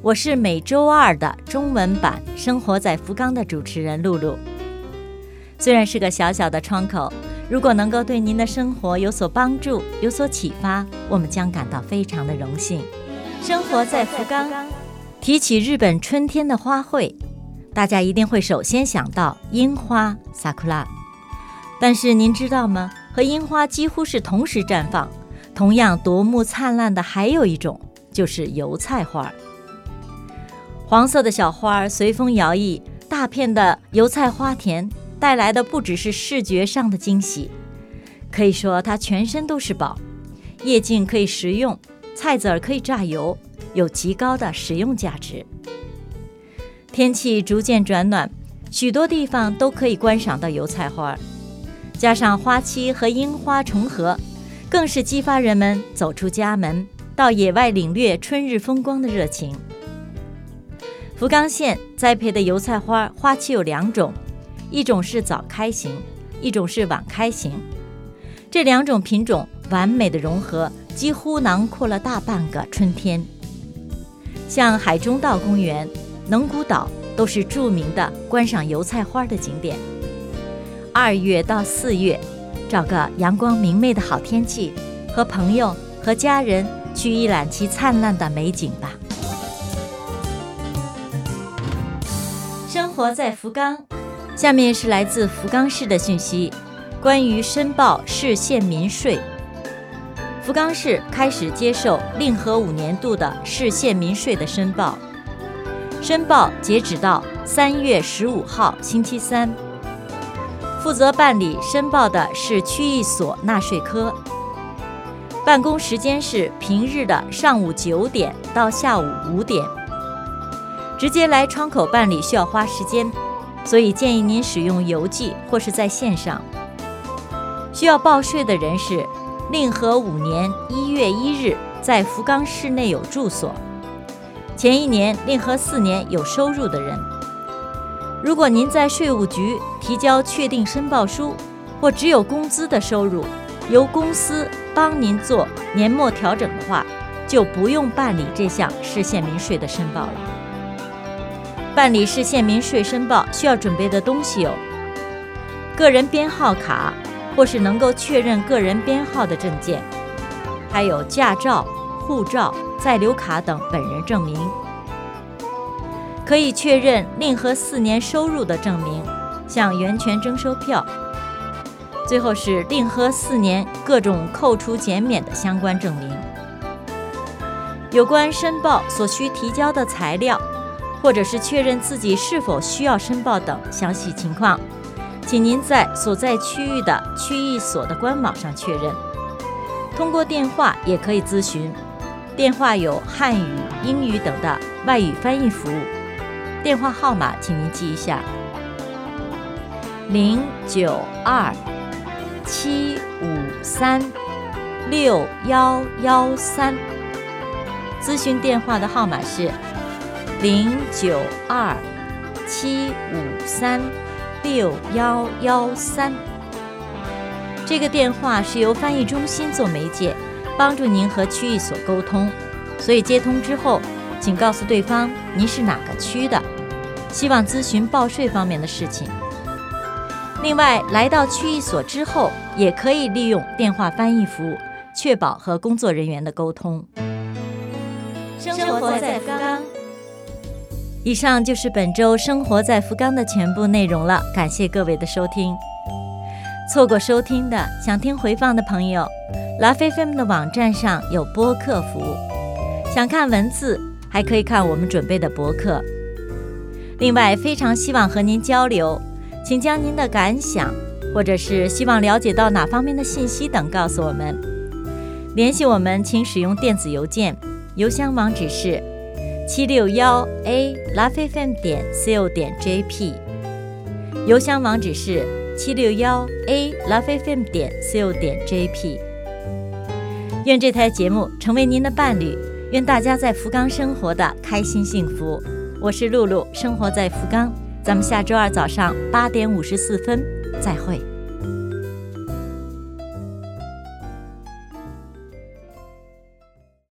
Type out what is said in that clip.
我是每周二的中文版《生活在福冈》的主持人露露。虽然是个小小的窗口，如果能够对您的生活有所帮助、有所启发，我们将感到非常的荣幸。生活在福冈，提起日本春天的花卉，大家一定会首先想到樱花 （sakura）。但是您知道吗？和樱花几乎是同时绽放，同样夺目灿烂的还有一种，就是油菜花儿。黄色的小花儿随风摇曳，大片的油菜花田带来的不只是视觉上的惊喜，可以说它全身都是宝。叶茎可以食用，菜籽儿可以榨油，有极高的食用价值。天气逐渐转暖，许多地方都可以观赏到油菜花，加上花期和樱花重合，更是激发人们走出家门，到野外领略春日风光的热情。福冈县栽培的油菜花花期有两种，一种是早开型，一种是晚开型。这两种品种完美的融合，几乎囊括了大半个春天。像海中道公园、能古岛都是著名的观赏油菜花的景点。二月到四月，找个阳光明媚的好天气，和朋友和家人去一览其灿烂的美景吧。活在福冈，下面是来自福冈市的讯息，关于申报市县民税。福冈市开始接受令和五年度的市县民税的申报，申报截止到三月十五号星期三。负责办理申报的是区役所纳税科，办公时间是平日的上午九点到下午五点。直接来窗口办理需要花时间，所以建议您使用邮寄或是在线上。需要报税的人是令和五年一月一日在福冈市内有住所，前一年令和四年有收入的人。如果您在税务局提交确定申报书，或只有工资的收入，由公司帮您做年末调整的话，就不用办理这项市县民税的申报了。办理市县民税申报需要准备的东西有：个人编号卡，或是能够确认个人编号的证件，还有驾照、护照、在留卡等本人证明。可以确认令和四年收入的证明，像源泉征收票。最后是令和四年各种扣除减免的相关证明。有关申报所需提交的材料。或者是确认自己是否需要申报等详细情况，请您在所在区域的区域所的官网上确认。通过电话也可以咨询，电话有汉语、英语等的外语翻译服务。电话号码请您记一下：零九二七五三六幺幺三。咨询电话的号码是。零九二七五三六幺幺三，这个电话是由翻译中心做媒介，帮助您和区域所沟通。所以接通之后，请告诉对方您是哪个区的，希望咨询报税方面的事情。另外，来到区域所之后，也可以利用电话翻译服务，确保和工作人员的沟通。生活在福冈。以上就是本周生活在福冈的全部内容了，感谢各位的收听。错过收听的，想听回放的朋友，拉菲菲们的网站上有播客服务。想看文字，还可以看我们准备的博客。另外，非常希望和您交流，请将您的感想，或者是希望了解到哪方面的信息等告诉我们。联系我们，请使用电子邮件，邮箱网址是。七六幺 a lovefm 点 co 点 jp，邮箱网址是七六幺 a lovefm 点 co 点 jp。愿这台节目成为您的伴侣，愿大家在福冈生活的开心幸福。我是露露，生活在福冈，咱们下周二早上八点五十四分再会。